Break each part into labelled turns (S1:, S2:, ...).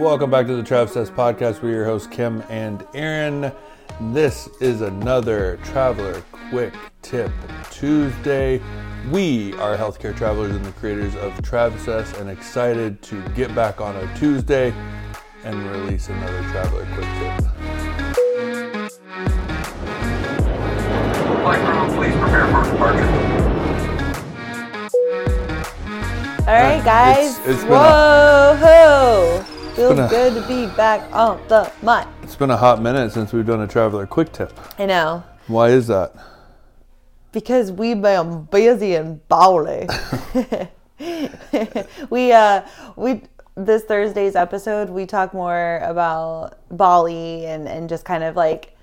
S1: Welcome back to the Travsessed Podcast. We're your hosts, Kim and Aaron. This is another Traveler Quick Tip Tuesday. We are healthcare travelers and the creators of Travsessed and excited to get back on a Tuesday and release another Traveler Quick Tip.
S2: Flight crew, please prepare for departure.
S3: All right, guys.
S1: It's- it's been a-
S3: Whoa! Feels
S1: a-
S3: good to be back on the mic.
S1: It's been a hot minute since we've done a Traveler Quick Tip.
S3: I know.
S1: Why is that?
S3: Because we've been busy and bowly. we uh we this Thursday's episode we talk more about Bali and and just kind of like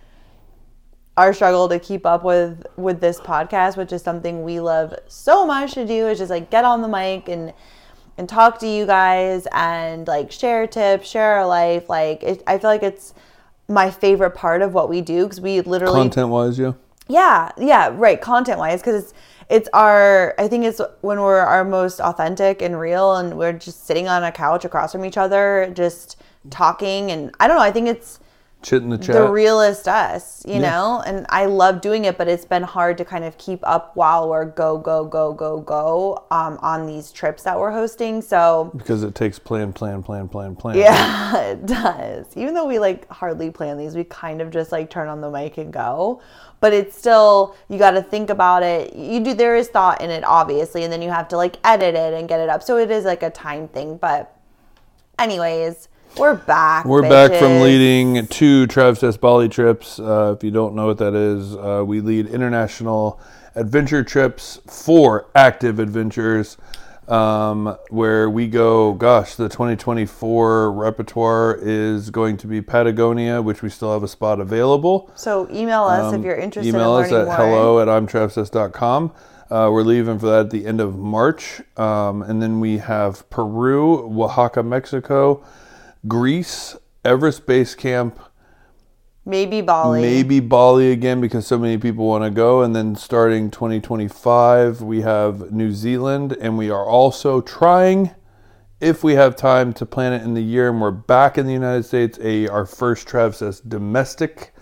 S3: our struggle to keep up with with this podcast, which is something we love so much to do, is just like get on the mic and and talk to you guys and like share tips, share our life. Like it, I feel like it's my favorite part of what we do because we literally
S1: Content wise, yeah?
S3: yeah, yeah, right. Content wise, because it's it's our. I think it's when we're our most authentic and real, and we're just sitting on a couch across from each other, just talking. And I don't know. I think it's
S1: Chit in the chat.
S3: the realest us, you know. And I love doing it, but it's been hard to kind of keep up while we're go go go go go um, on these trips that we're hosting. So
S1: because it takes plan, plan, plan, plan, plan.
S3: yeah, it does. Even though we like hardly plan these, we kind of just like turn on the mic and go. But it's still you got to think about it. You do there is thought in it obviously, and then you have to like edit it and get it up. So it is like a time thing, but anyways, we're back.
S1: We're back from leading two Travsessed Bali trips. Uh, if you don't know what that is, uh, we lead international adventure trips for active adventures, um, where we go. Gosh, the 2024 repertoire is going to be Patagonia, which we still have a spot available.
S3: So email us if you're interested
S1: Um, Email
S3: in
S1: us at
S3: more.
S1: hello at imtravsessed.com. Uh, we're leaving for that at the end of March. Um, and then we have Peru, Oaxaca, Mexico, Greece, Everest Base Camp,
S3: Maybe Bali.
S1: maybe Bali again because so many people want to go. And then starting 2025, we have New Zealand. And we are also trying, if we have time, to plan it in the year. And we're back in the United States, a our first Travsessed domestic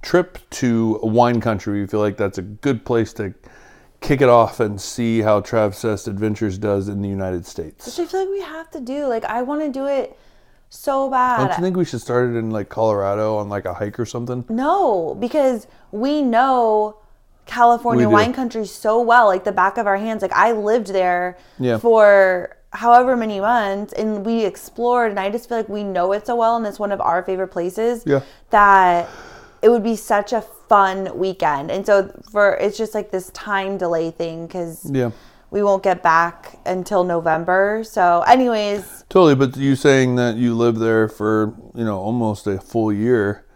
S1: trip to wine country. We feel like that's a good place to kick it off and see how Travsessed Adventures does in the United States.
S3: Which I feel like we have to do. Like I want to do it so bad.
S1: Don't you think we should start it in like Colorado on like a hike or something?
S3: No, because we know California
S1: We do.
S3: wine country so well, like the back of our hands. Like I lived there
S1: Yeah.
S3: for however many months and we explored and I just feel like we know it so well and it's one of our favorite places
S1: Yeah.
S3: that it would be such a fun weekend. And so for it's just like this time delay thing cuz
S1: Yeah.
S3: We won't get back until November. So anyways,
S1: Totally, but you saying that you lived there for, you know, almost a full year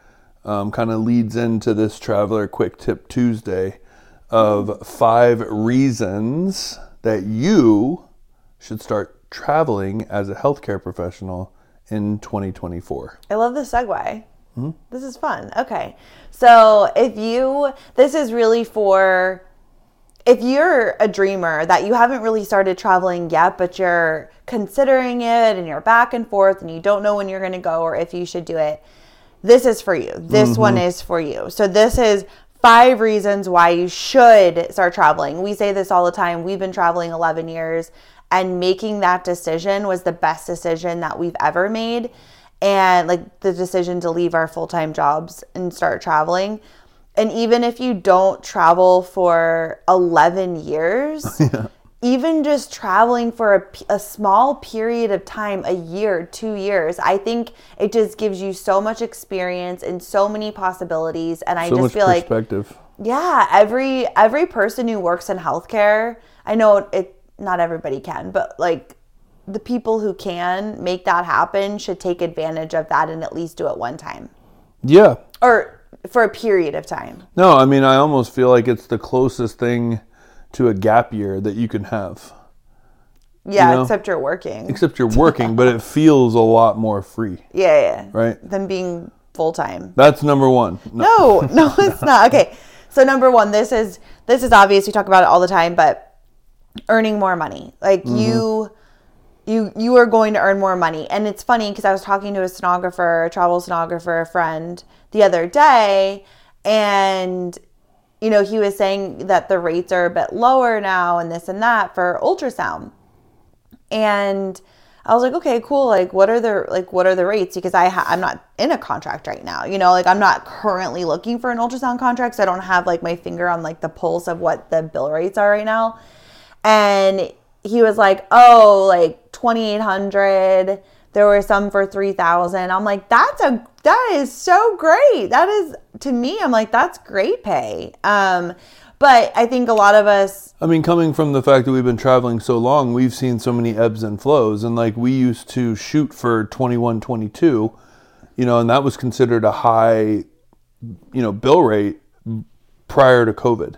S1: um, kind of leads into this Traveler Quick Tip Tuesday of five reasons that you should start traveling as a healthcare professional in 2024.
S3: I love the segue. This is fun. Okay. So, if you, this is really for if you're a dreamer that you haven't really started traveling yet, but you're considering it and you're back and forth and you don't know when you're going to go or if you should do it, this is for you. This mm-hmm. one is for you. So, this is five reasons why you should start traveling. We say this all the time. We've been traveling 11 years, and making that decision was the best decision that we've ever made. And like the decision to leave our full time jobs and start traveling. And even if you don't travel for 11 years, even just traveling for a, a small period of time, a year, two years, I think it just gives you so much experience and so many possibilities. And I
S1: So
S3: just feel like, yeah, every every person who works in healthcare, I know it not everybody can, but like the people who can make that happen should take advantage of that and at least do it one time
S1: yeah.
S3: or for a period of time.
S1: No, I mean, I almost feel like it's the closest thing to a gap year that you can have.
S3: Yeah,
S1: know?
S3: except you're working.
S1: Except you're working, but it feels a lot more free,
S3: yeah, yeah.
S1: right?
S3: Than being full time.
S1: That's number one. No.
S3: No, no, it's not. Okay. So number one, this is this is obvious. We talk about it all the time, but earning more money. Like
S1: Mm-hmm.
S3: you you you are going to earn more money. And it's funny because I was talking to a sonographer, a travel stenographer, a friend the other day, and you know, he was saying that the rates are a bit lower now and this and that for ultrasound. And I was like, okay, cool. Like, what are the like what are the rates? Because I ha- I'm not in a contract right now. You know, like I'm not currently looking for an ultrasound contract, so I don't have like my finger on like the pulse of what the bill rates are right now. And he was like, oh, like twenty eight hundred. There were some for three thousand. I'm like, that's a that is so great. That is to me. I'm like, that's great pay. Um, but I think a lot of us
S1: I mean, coming from the fact that we've been traveling so long, we've seen so many ebbs and flows. And like we used to shoot for 21, 22, you know, and that was considered a high, you know, bill rate prior to COVID.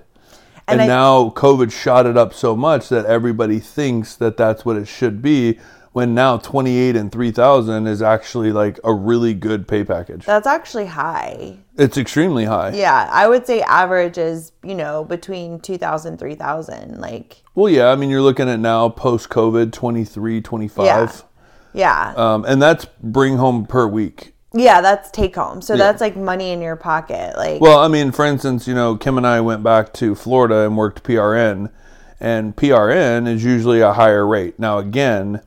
S1: And,
S3: And I-
S1: now COVID shot it up so much that everybody thinks that that's what it should be. When now 28 and 3000 is actually like a really good pay package.
S3: that's actually high.
S1: It's extremely high.
S3: Yeah, I would say average is, you know, between 2000 3000 like
S1: Well, yeah, I mean, you're looking at now post COVID 23, 25.
S3: Yeah. yeah.
S1: Um, and that's bring home per week.
S3: Yeah, that's take home. So that's like money in your pocket like
S1: Well, I mean, for instance, you know, Kim and I went back to Florida and worked PRN, and PRN is usually a higher rate. Now, again,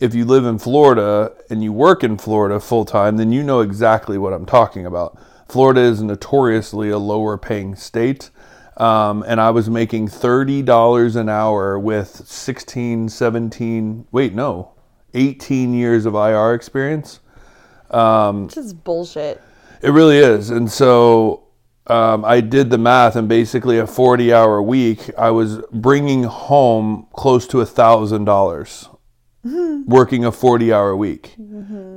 S1: if you live in Florida and you work in Florida full time, then you know exactly what I'm talking about. Florida is notoriously a lower paying state. Um, and I was making $30 an hour with 16, 17, wait, no, 18 years of IR experience.
S3: Which is bullshit.
S1: It really is. And so um, I did the math, and basically a 40 hour week, I was bringing home close to a thousand dollars working a 40 hour week.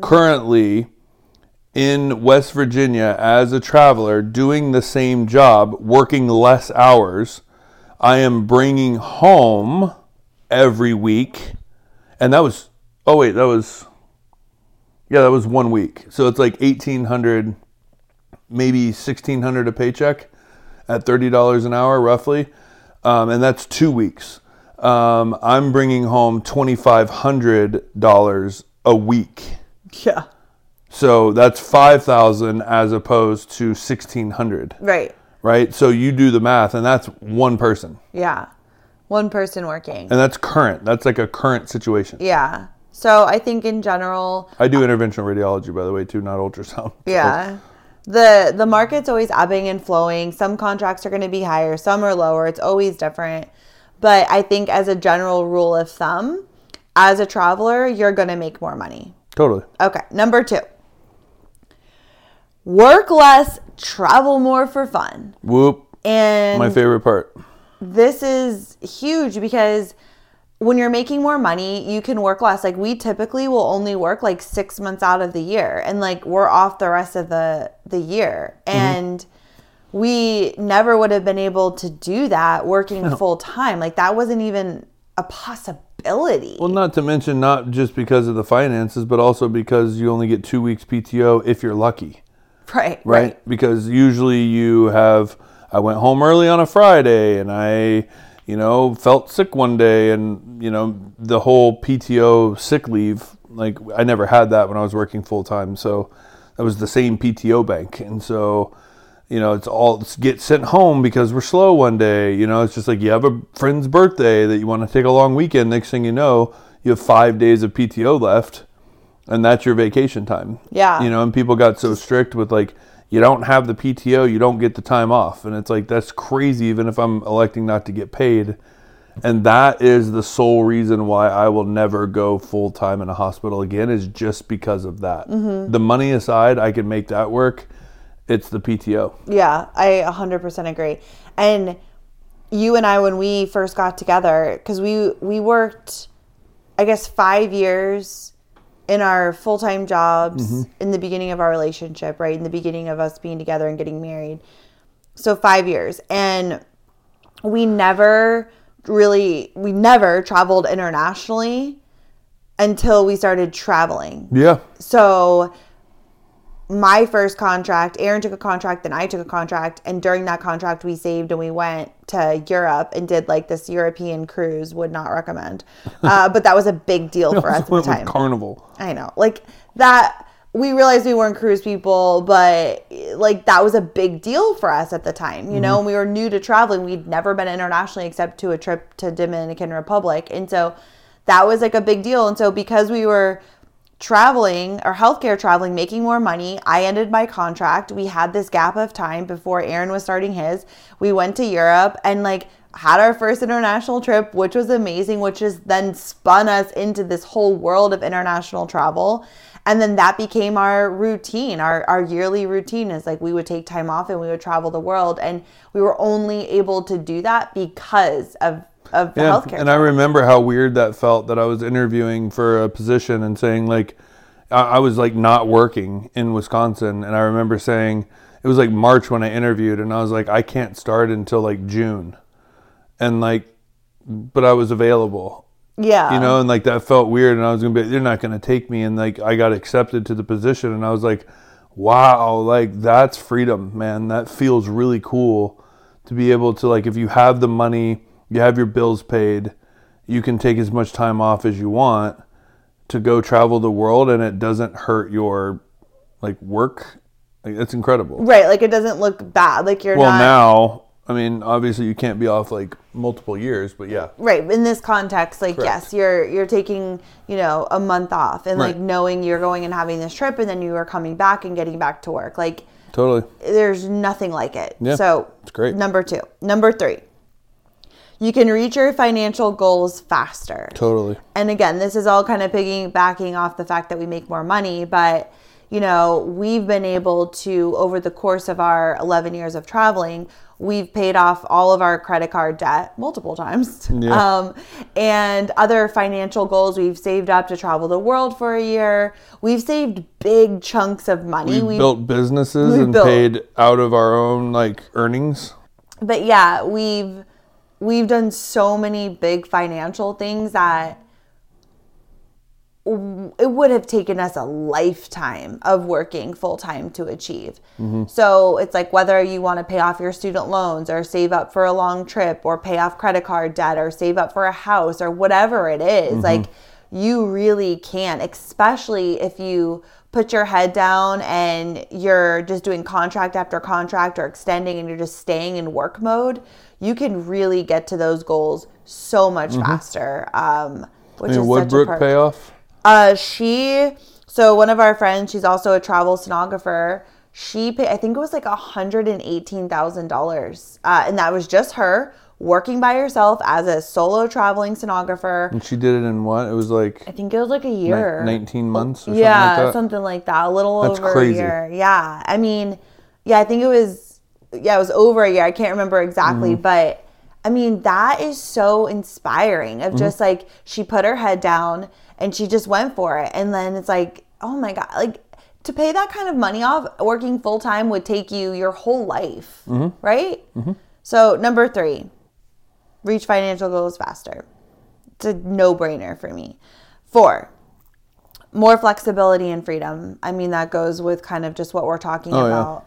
S1: Currently in West Virginia as a traveler doing the same job, working less hours, I am bringing home every week. And that was, oh, wait, that was, yeah, that was one week. So it's like 1800 maybe 1600 a paycheck at $30 an hour roughly um, and that's two weeks um, i'm bringing home $2500 a week
S3: Yeah.
S1: so that's 5000 as opposed to 1600
S3: Right.
S1: right so you do the math and that's one person
S3: Yeah. One person working.
S1: and that's current that's like a current situation
S3: Yeah. So I think in general,
S1: i do interventional radiology by the way too not ultrasound
S3: yeah. The the market's always ebbing and flowing. Some contracts are going to be higher, some are lower. It's always different. But I think as a general rule of thumb, as a traveler, you're going to make more money.
S1: totally
S3: Okay, number 2. Work less, travel more for fun.
S1: whoop
S3: And
S1: my favorite part
S3: this is huge because when you're making more money, you can work less. Like we typically will only work like 6 months out of the year and like we're off the rest of the the year. Mm-hmm. And we never would have been able to do that working full time. Like that wasn't even a possibility.
S1: Well, not to mention not just because of the finances, but also because you only get two weeks PTO if you're lucky,
S3: right.
S1: right? Because usually you have, I went home early on a Friday and I, you know, felt sick one day and, you know, the whole PTO sick leave, like I never had that when I was working full time. So that was the same PTO bank. And so, you know, it's all it's get sent home because we're slow one day. You know, it's just like you have a friend's birthday that you want to take a long weekend. Next thing you know, you have five days of PTO left, and that's your vacation time.
S3: Yeah.
S1: You know, and people got so strict with like, you don't have the PTO, you don't get the time off, and it's like that's crazy. Even if I'm electing not to get paid, and that is the sole reason why I will never go full time in a hospital again. Is just because of that. Mm-hmm. The money aside, I can make that work. It's the PTO.
S3: Yeah, I 100% agree. And you and I when we first got together cuz we we worked I guess 5 years in our full-time jobs mm-hmm. in the beginning of our relationship, right? In the beginning of us being together and getting married. So 5 years and we never really we never traveled internationally until we started traveling.
S1: Yeah.
S3: So my first contract, Aaron took a contract, then I took a contract, and during that contract, we saved and we went to Europe and did like this European cruise. Would not recommend, uh, but that was a big deal for us at the time.
S1: Carnival.
S3: I know, like that. We realized we weren't cruise people, but like that was a big deal for us at the time, you know. And we were new to traveling; we'd never been internationally except to a trip to Dominican Republic, and so that was like a big deal. And so because we were traveling or healthcare traveling, making more money. I ended my contract. We had this gap of time before Aaron was starting his. We went to Europe and like had our first international trip, which was amazing, which has then spun us into this whole world of international travel. And then that became our routine. Our, our yearly routine is like we would take time off and we would travel the world. And we were only able to do that because of, of the
S1: Yeah,
S3: healthcare.
S1: and I remember how weird that felt that I was interviewing for a position and saying like I, I was like not working in Wisconsin, and I remember saying it was like March when I interviewed, and I was like I can't start until like June, and like, but I was available,
S3: yeah.
S1: you know, and like that felt weird, and I was gonna be they're not gonna take me, and like I got accepted to the position, and I was like, wow, like that's freedom, man. That feels really cool to be able to like if you have the money, you have your bills paid, you can take as much time off as you want to go travel the world, and it doesn't hurt your like work. Like it's incredible.
S3: Right. Like it doesn't look bad. Like you're
S1: Well,
S3: not.
S1: now I mean, obviously you can't be off like multiple years, but yeah.
S3: Right. In this context, like
S1: Correct.
S3: yes, you're you're taking, you know, a month off and like knowing you're going and having this trip and then you are coming back and getting back to work. Like
S1: Totally.
S3: there's nothing like it.
S1: Yeah,
S3: so
S1: it's great.
S3: Number two. Number three. You can reach your financial goals faster.
S1: Totally.
S3: And again, this is all kind of piggybacking off the fact that we make more money, but you know, we've been able to over the course of our 11 years of traveling, we've paid off all of our credit card debt multiple times.
S1: Yeah.
S3: Um, and other financial goals, we've saved up to travel the world for a year. We've saved big chunks of money.
S1: We
S3: We've
S1: built businesses
S3: we
S1: and
S3: built-
S1: paid out of our own like earnings.
S3: but yeah, we've we've done so many big financial things that it would have taken us a lifetime of working full time to achieve. Mm-hmm. So it's like whether you want to pay off your student loans or save up for a long trip or pay off credit card debt or save up for a house or whatever it is, mm-hmm. like you really can, especially if you put your head down and you're just doing contract after contract or extending and you're just staying in work mode, you can really get to those goals so much faster. Um, which
S1: mean,
S3: is
S1: would
S3: such a
S1: Brooke
S3: part.
S1: pay?
S3: Uh, she so one of our friends, she's also a travel sonographer. She paid, I think it was like hundred and eighteen thousand dollars, uh, and that was just her working by herself as a solo traveling sonographer.
S1: And she did it in what? It was like
S3: I think it was like a
S1: ni-
S3: year,
S1: 19 months or
S3: yeah,
S1: something like that.
S3: something like that. A little
S1: That's
S3: over
S1: crazy.
S3: a year. Yeah, I mean, yeah, I think it was, yeah, it was over a year. I can't remember exactly,
S1: Mm-hmm.
S3: but I mean, that is so inspiring.
S1: Mm-hmm.
S3: Of just like she put her head down and she just went for it, and then it's like, oh my god, like to pay that kind of money off working full time would take you your whole life,
S1: Mm-hmm.
S3: right? So number three, reach financial goals faster. It's a no brainer for me. Four, more flexibility and freedom. I mean, that goes with kind of just what we're talking
S1: Oh, yeah.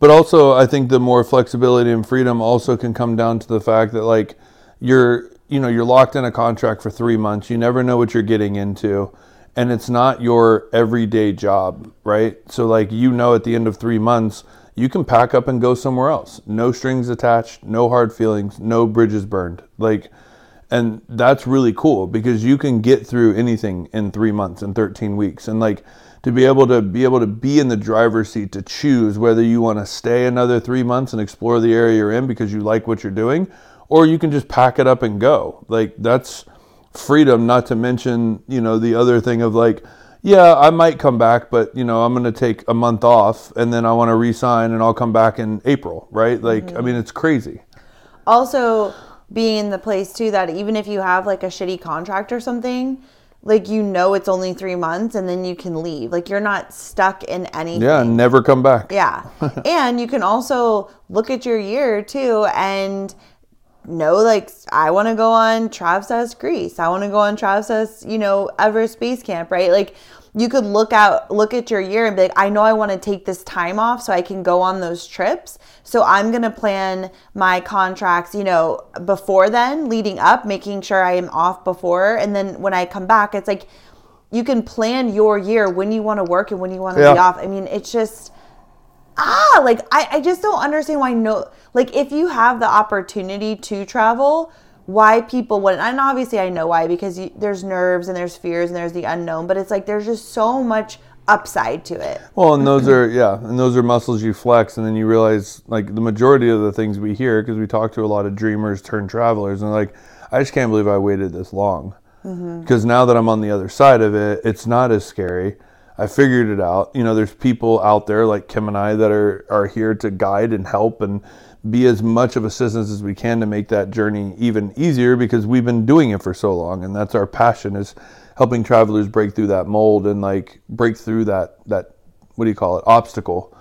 S1: But also, I think the more flexibility and freedom also can come down to the fact that like you're, you know, you're locked in a contract for three months. You never know what you're getting into, and it's not your everyday job, right? So like you know, at the end of three months, you can pack up and go somewhere else. No strings attached, no hard feelings, no bridges burned. Like, and that's really cool because you can get through anything in three months and 13 weeks and like to be able to be able to be in the driver's seat to choose whether you want to stay another three months and explore the area you're in because you like what you're doing or you can just pack it up and go. Like that's freedom not to mention you know the other thing of like yeah i might come back but you know i'm going to take a month off and then i want to resign and i'll come back in april right? Like i mean it's crazy.
S3: Also, being in the place too that even if you have like a shitty contract or something, like you know it's only three months and then you can leave. Like you're not stuck in anything.
S1: yeah never come back
S3: Yeah. and you can also look at your year too and know like I want to go on Travsessed Greece. I want to go on Travsessed, you know, Everest Base Camp, right? Like you could look out look at your year and be like i know i want to take this time off so i can go on those trips. So i'm going to plan my contracts you know before then leading up making sure i am off before. And then when i come back it's like you can plan your year when you want to work and when you want to
S1: Yeah.
S3: be off. I mean it's just ah like I, I just don't understand why no like if you have the opportunity to travel why people wouldn't and obviously i know why because you, there's nerves and there's fears and there's the unknown but it's like there's just so much upside to it
S1: Well, and those are yeah, and those are muscles you flex, and then you realize like the majority of the things we hear because we talk to a lot of dreamers turned travelers, and like, I just can't believe I waited this long. Mm-hmm. Because now that I'm on the other side of it, it's not as scary. I figured it out. You know, there's people out there like Kim and I that are are here to guide and help and be as much of assistance as we can to make that journey even easier because we've been doing it for so long, and that's our passion is helping travelers break through that mold and like break through that that what do you call it obstacle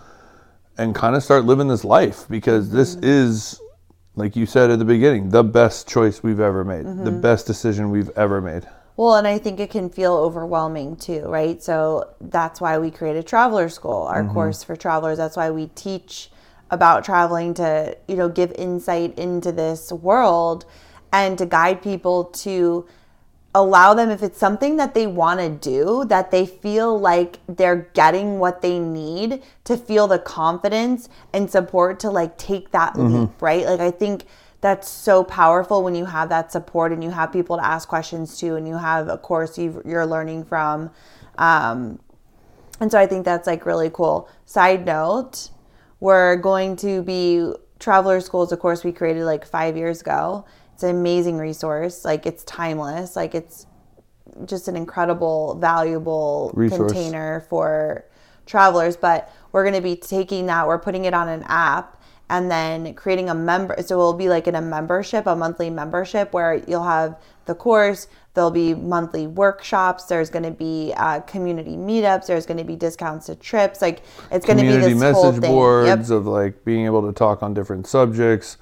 S1: and kind of start living this life because this mm-hmm. is like you said at the beginning the best choice we've ever made the mm-hmm. best decision we've ever made
S3: Well, and I think it can feel overwhelming too, right? So that's why we created Traveler School, our mm-hmm. course for travelers. That's why we teach about traveling to, you know, give insight into this world and to guide people to allow them if it's something that they want to do that they feel like they're getting what they need to feel the confidence and support to like take that leap right? Like i think that's so powerful when you have that support and you have people to ask questions to and you have a course you've, you're learning from. Um, and so I think that's like really cool. Side note, we're going to be Traveler Schools, of course, we created like five years ago. It's an amazing resource. Like it's timeless. Like it's just an incredible, valuable
S1: Resource.
S3: container for travelers. But we're going to be taking that, we're putting it on an app and then creating a member. So it'll be like in a membership, a monthly membership where you'll have the course. There'll be monthly workshops. There's going to be uh, community meetups. There's going to be discounts to trips. Like it's going to be this whole
S1: message
S3: thing.
S1: boards
S3: Yep.
S1: of like being able to talk on different subjects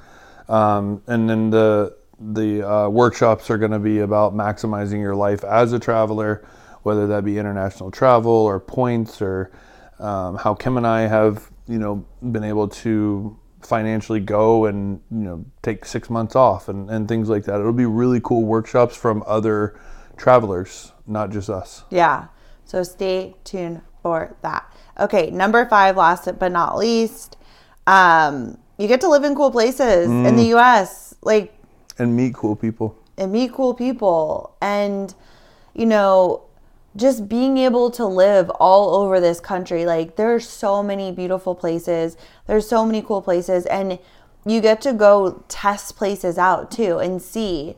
S1: um, and then the the uh, workshops are going to be about maximizing your life as a traveler whether that be international travel or points or um, how kim and i have you know been able to financially go and you know take six months off and, and things like that it'll be really cool workshops from other travelers not just us
S3: Yeah. So stay tuned for that. Okay, number five, last but not least, um, you get to live in cool places in
S1: Mm.
S3: the U.S. Like
S1: and meet cool people
S3: and meet cool people and you know just being able to live all over this country. Like there's so many beautiful places. There's so many cool places. And you get to go test places out too and see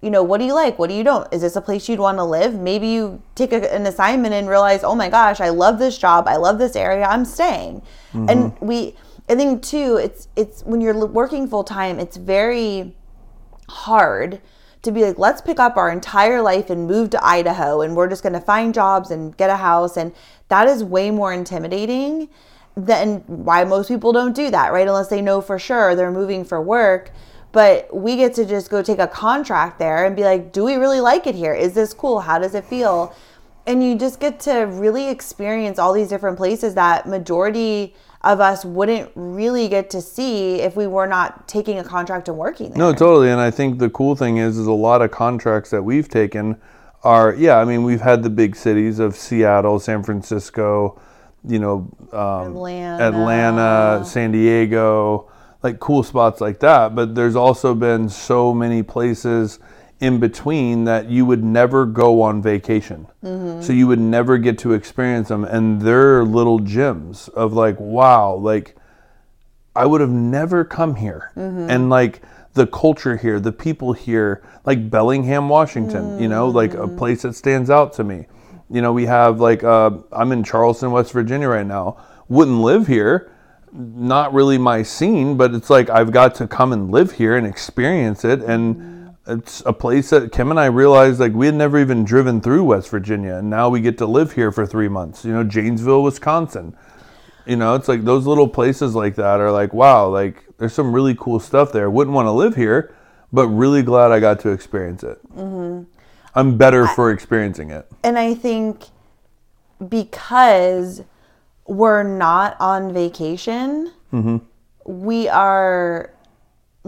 S3: you know what do you like? What do you don't? Is this a place you'd want to live? Maybe you take a, an assignment and realize oh my gosh i love this job. I love this area. I'm staying. Mm-hmm. And we i think too it's it's when you're working full time it's very hard to be like, let's pick up our entire life and move to Idaho and we're just going to find jobs and get a house. And that is way more intimidating than why most people don't do that, right? Unless they know for sure they're moving for work. But we get to just go take a contract there and be like, do we really like it here? Is this cool? How does it feel? And you just get to really experience all these different places that majority of us wouldn't really get to see if we were not taking a contract and working there.
S1: No, totally. And I think the cool thing is, is a lot of contracts that we've taken are, yeah, I mean, we've had the big cities of Seattle, San Francisco, you know, um,
S3: Atlanta.
S1: Atlanta, San Diego, like cool spots like that. But there's also been so many places in between that you would never go on vacation. Mm-hmm. So you would never get to experience them. And they're little gems of like, wow, like, I would have never come here. Mm-hmm. And like the culture here, the people here, like Bellingham, Washington, you know, like a mm-hmm. place that stands out to me. You know, we have like, uh, I'm in Charleston, West Virginia right now. Wouldn't live here. Not really my scene, but it's like I've got to come and live here and experience it. And it's a place that Kim and I realized like we had never even driven through West Virginia. And now we get to live here for three months. You know, Janesville, Wisconsin. You know, it's like those little places like that are like, wow, like there's some really cool stuff there. Wouldn't want to live here, but really glad I got to experience it. Mm-hmm. I'm better for experiencing it.
S3: and I think because we're not on vacation, mm-hmm. we are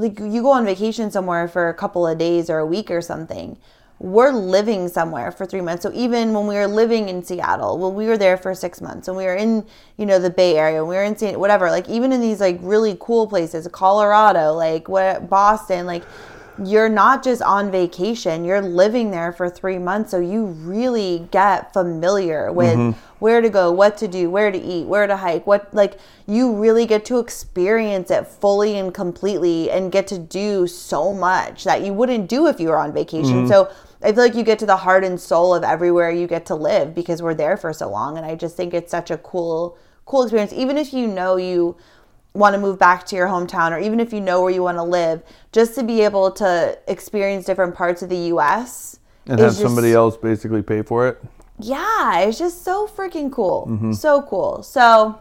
S3: like you go on vacation somewhere for a couple of days or a week or something. We're living somewhere for three months. So even when we were living in Seattle, well, we were there for six months, and we were in, you know, the Bay Area, we were in San, whatever. Like even in these like really cool places, Colorado, like what Boston, like you're not just on vacation you're living there for three months so you really get familiar with mm-hmm. where to go what to do where to eat where to hike what like you really get to experience it fully and completely and get to do so much that you wouldn't do if you were on vacation. Mm-hmm. So i feel like you get to the heart and soul of everywhere you get to live because we're there for so long and i just think it's such a cool cool experience. Even if you know you want to move back to your hometown or even if you know where you want to live just to be able to experience different parts of the US
S1: And have
S3: just-
S1: somebody else basically pay for it.
S3: yeah it's just so freaking cool. So cool. So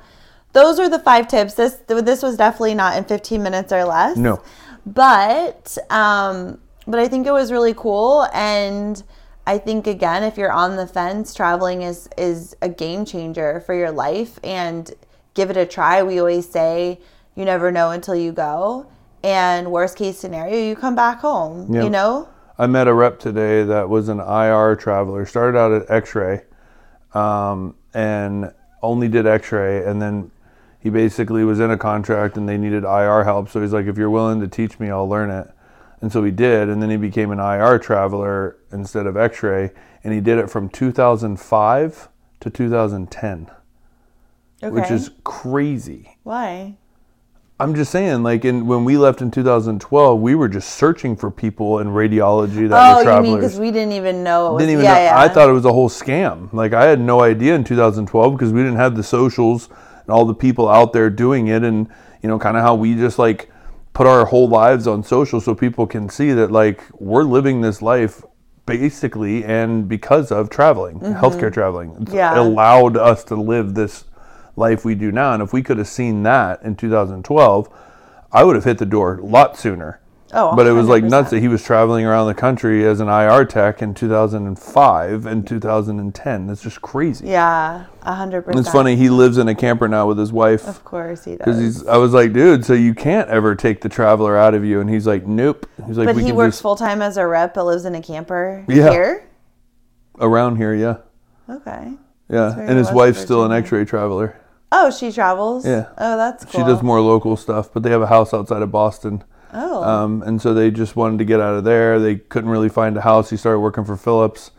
S3: those are the five tips. This this was definitely not in 15 minutes or less.
S1: No.
S3: but um but I think it was really cool and I think again if you're on the fence traveling is is a game changer for your life and give it a try we always say you never know until you go and worst case scenario you come back home
S1: Yeah.
S3: you know
S1: I met a rep today that was an IR traveler. Started out at X-ray, um, and only did X-ray, and then he basically was in a contract and they needed IR help. So he's like, "If you're willing to teach me, I'll learn it." And so he did, and then he became an IR traveler instead of X-ray, and he did it from 2005 to 2010,
S3: okay
S1: which is crazy.
S3: why
S1: I'm just saying, like, in when we left in 2012, we were just searching for people in radiology that
S3: oh
S1: were
S3: you
S1: travelers.
S3: mean because we didn't even know it was
S1: didn't even
S3: yeah,
S1: know.
S3: yeah.
S1: I thought it was a whole scam. Like I had no idea in 2012 because we didn't have the socials and all the people out there doing it, and you know, kind of how we just like put our whole lives on social so people can see that like we're living this life basically and because of traveling, healthcare traveling. It's
S3: Mm-hmm. Yeah.
S1: allowed us to live this life we do now. And if we could have seen that in 2012, I would have hit the door a lot sooner.
S3: Oh,
S1: but it was like nuts that he was traveling around the country as an IR tech in 2005 and 2010. That's just crazy.
S3: yeah a hundred percent
S1: It's funny. He lives in a camper now with his wife
S3: of course he
S1: because
S3: does
S1: he's. I was like, dude, so you can't ever take the traveler out of you, and he's like, nope. He's like,
S3: but he works
S1: just
S3: full time as a rep but lives in a camper
S1: Yeah.
S3: here
S1: around here, yeah,
S3: okay
S1: yeah. And his wife's still an X-ray traveler.
S3: Oh, she travels.
S1: Yeah.
S3: Oh, that's cool.
S1: She does more local stuff, but they have a house outside of Boston.
S3: Oh.
S1: Um, and so they just wanted to get out of there. They couldn't really find a house. He started working for Philips,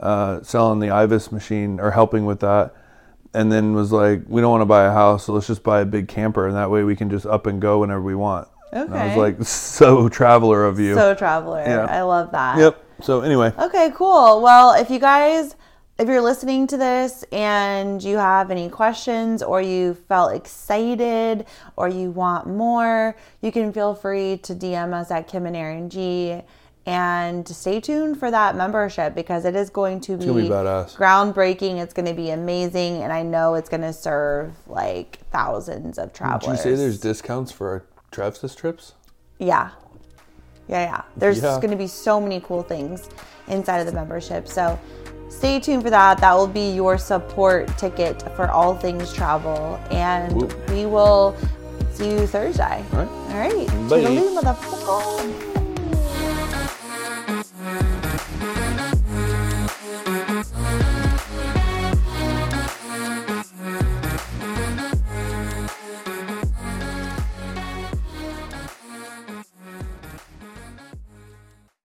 S1: uh, selling the IVUS machine or helping with that. And then was like, we don't want to buy a house, so let's just buy a big camper, and that way we can just up and go whenever we want. And I was like, so traveler of you.
S3: so traveler.
S1: Yeah.
S3: I love that.
S1: yep. So anyway,
S3: Okay, cool. Well, if you guys, if you're listening to this and you have any questions or you felt excited or you want more, you can feel free to DM us at Kim and Aaron G. And stay tuned for that membership because it is going to be,
S1: be
S3: groundbreaking. It's going to be amazing, and I know it's going to serve like thousands of travelers.
S1: did you say there's discounts for our Travsessed trips?
S3: Yeah. Yeah, yeah. There's
S1: Yeah.
S3: going to be so many cool things inside of the membership. So stay tuned for that. That will be your support ticket for all things travel. And we will see you Thursday.
S1: All right.
S3: All right.
S1: Bye.
S3: Toodaloo, motherfucker.